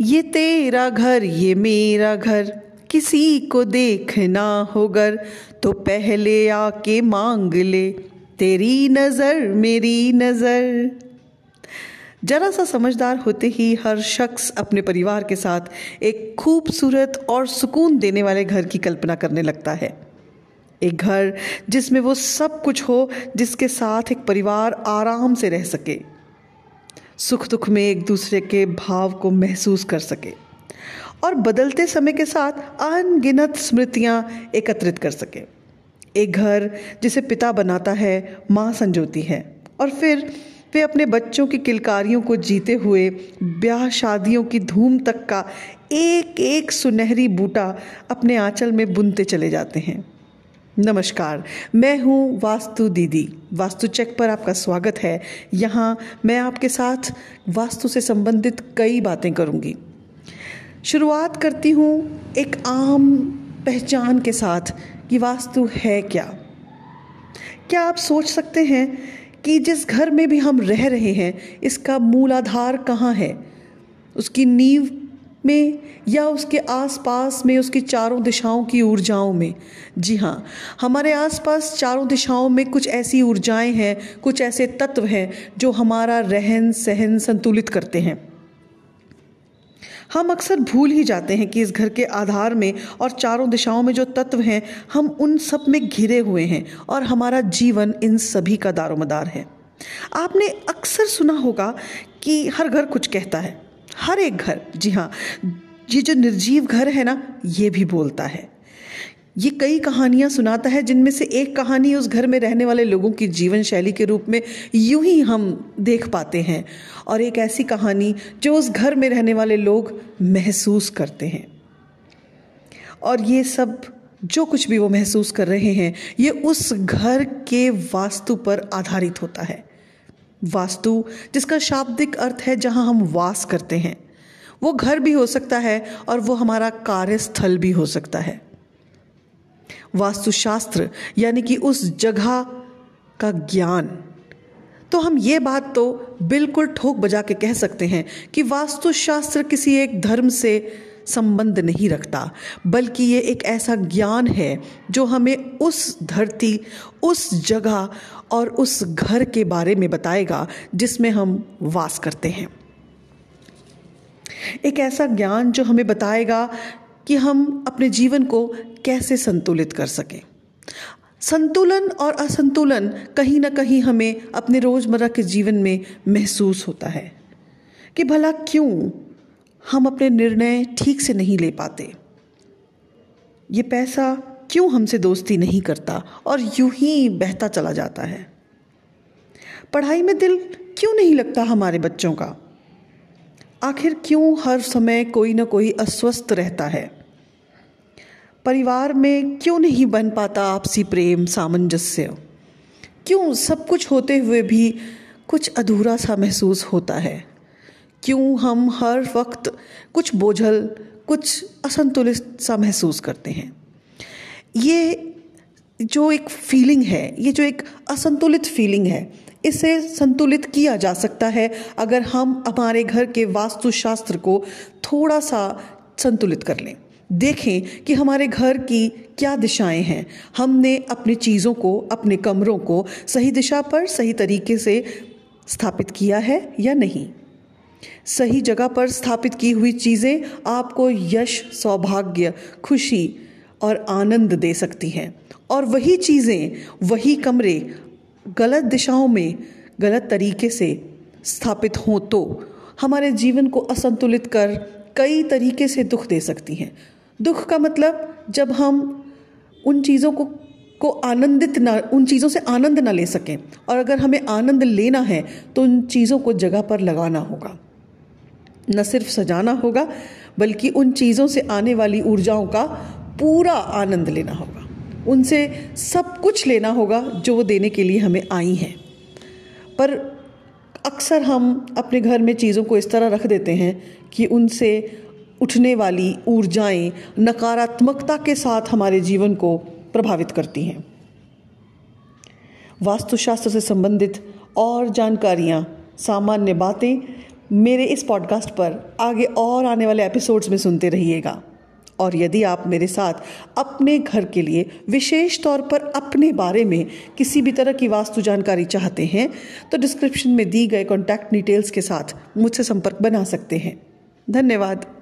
ये तेरा घर, ये मेरा घर। किसी को देखना होगर तो पहले आके मांग ले। तेरी नज़र, मेरी नज़र। जरा सा समझदार होते ही हर शख्स अपने परिवार के साथ एक खूबसूरत और सुकून देने वाले घर की कल्पना करने लगता है। एक घर जिसमें वो सब कुछ हो, जिसके साथ एक परिवार आराम से रह सके। सुख दुख में एक दूसरे के भाव को महसूस कर सके और बदलते समय के साथ अनगिनत स्मृतियाँ एकत्रित कर सके। एक घर जिसे पिता बनाता है, माँ संजोती है और फिर वे अपने बच्चों की किलकारियों को जीते हुए ब्याह शादियों की धूम तक का एक एक सुनहरी बूटा अपने आंचल में बुनते चले जाते हैं। नमस्कार, मैं हूँ वास्तु दीदी। वास्तु चेक पर आपका स्वागत है। यहाँ मैं आपके साथ वास्तु से संबंधित कई बातें करूँगी। शुरुआत करती हूँ एक आम पहचान के साथ कि वास्तु है क्या। क्या आप सोच सकते हैं कि जिस घर में भी हम रह रहे हैं, इसका मूलाधार कहाँ है? उसकी नींव में या उसके आसपास में, उसकी चारों दिशाओं की ऊर्जाओं में। जी हाँ हमारे आसपास चारों दिशाओं में कुछ ऐसी ऊर्जाएँ हैं, कुछ ऐसे तत्व हैं जो हमारा रहन सहन संतुलित करते हैं। हम अक्सर भूल ही जाते हैं कि इस घर के आधार में और चारों दिशाओं में जो तत्व हैं, हम उन सब में घिरे हुए हैं और हमारा जीवन इन सभी का दारोमदार है। आपने अक्सर सुना होगा कि हर घर कुछ कहता है। हर एक घर, जी हाँ ये जो निर्जीव घर है ना, ये भी बोलता है। ये कई कहानियाँ सुनाता है, जिनमें से एक कहानी उस घर में रहने वाले लोगों की जीवन शैली के रूप में यूँ ही हम देख पाते हैं, और एक ऐसी कहानी जो उस घर में रहने वाले लोग महसूस करते हैं। और ये सब, जो कुछ भी वो महसूस कर रहे हैं, ये उस घर के वास्तु पर आधारित होता है। वास्तु, जिसका शाब्दिक अर्थ है जहाँ हम वास करते हैं। वो घर भी हो सकता है और वो हमारा कार्यस्थल भी हो सकता है। वास्तुशास्त्र, यानी कि उस जगह का ज्ञान। तो हम ये बात तो बिल्कुल ठोक बजा के कह सकते हैं कि वास्तुशास्त्र किसी एक धर्म से संबंध नहीं रखता, बल्कि ये एक ऐसा ज्ञान है जो हमें उस धरती, उस जगह और उस घर के बारे में बताएगा, जिसमें हम वास करते हैं। एक ऐसा ज्ञान जो हमें बताएगा कि हम अपने जीवन को कैसे संतुलित कर सकें। संतुलन और असंतुलन कहीं ना कहीं हमें अपने रोज़मर्रा के जीवन में महसूस होता है कि भला क्यों हम अपने निर्णय ठीक से नहीं ले पाते। ये पैसा क्यों हमसे दोस्ती नहीं करता और यूँ ही बहता चला जाता है? पढ़ाई में दिल क्यों नहीं लगता हमारे बच्चों का? आखिर क्यों हर समय कोई ना कोई अस्वस्थ रहता है? परिवार में क्यों नहीं बन पाता आपसी प्रेम, सामंजस्य? क्यों सब कुछ होते हुए भी कुछ अधूरा सा महसूस होता है? क्यों हम हर वक्त कुछ बोझल, कुछ असंतुलित सा महसूस करते हैं? ये जो एक फीलिंग है, ये जो एक असंतुलित फीलिंग है, इसे संतुलित किया जा सकता है अगर हम हमारे घर के वास्तुशास्त्र को थोड़ा सा संतुलित कर लें। देखें कि हमारे घर की क्या दिशाएँ हैं। हमने अपनी चीज़ों को, अपने कमरों को सही दिशा पर सही तरीके से स्थापित किया है या नहीं? सही जगह पर स्थापित की हुई चीज़ें आपको यश, सौभाग्य, खुशी और आनंद दे सकती हैं। और वही चीज़ें, वही कमरे गलत दिशाओं में गलत तरीके से स्थापित हों तो हमारे जीवन को असंतुलित कर कई तरीके से दुख दे सकती हैं। दुख का मतलब जब हम उन चीज़ों को को आनंदित ना, उन चीज़ों से आनंद ना ले सकें। और अगर हमें आनंद लेना है तो उन चीज़ों को जगह पर लगाना होगा। न सिर्फ़ सजाना होगा, बल्कि उन चीज़ों से आने वाली ऊर्जाओं का पूरा आनंद लेना होगा। उनसे सब कुछ लेना होगा जो वो देने के लिए हमें आई हैं। पर अक्सर हम अपने घर में चीज़ों को इस तरह रख देते हैं कि उनसे उठने वाली ऊर्जाएँ नकारात्मकता के साथ हमारे जीवन को प्रभावित करती हैं। वास्तुशास्त्र से संबंधित और जानकारियाँ, सामान्य बातें मेरे इस पॉडकास्ट पर आगे और आने वाले एपिसोड्स में सुनते रहिएगा। और यदि आप मेरे साथ अपने घर के लिए विशेष तौर पर अपने बारे में किसी भी तरह की वास्तु जानकारी चाहते हैं तो डिस्क्रिप्शन में दी गए कॉन्टैक्ट डिटेल्स के साथ मुझसे संपर्क बना सकते हैं। धन्यवाद।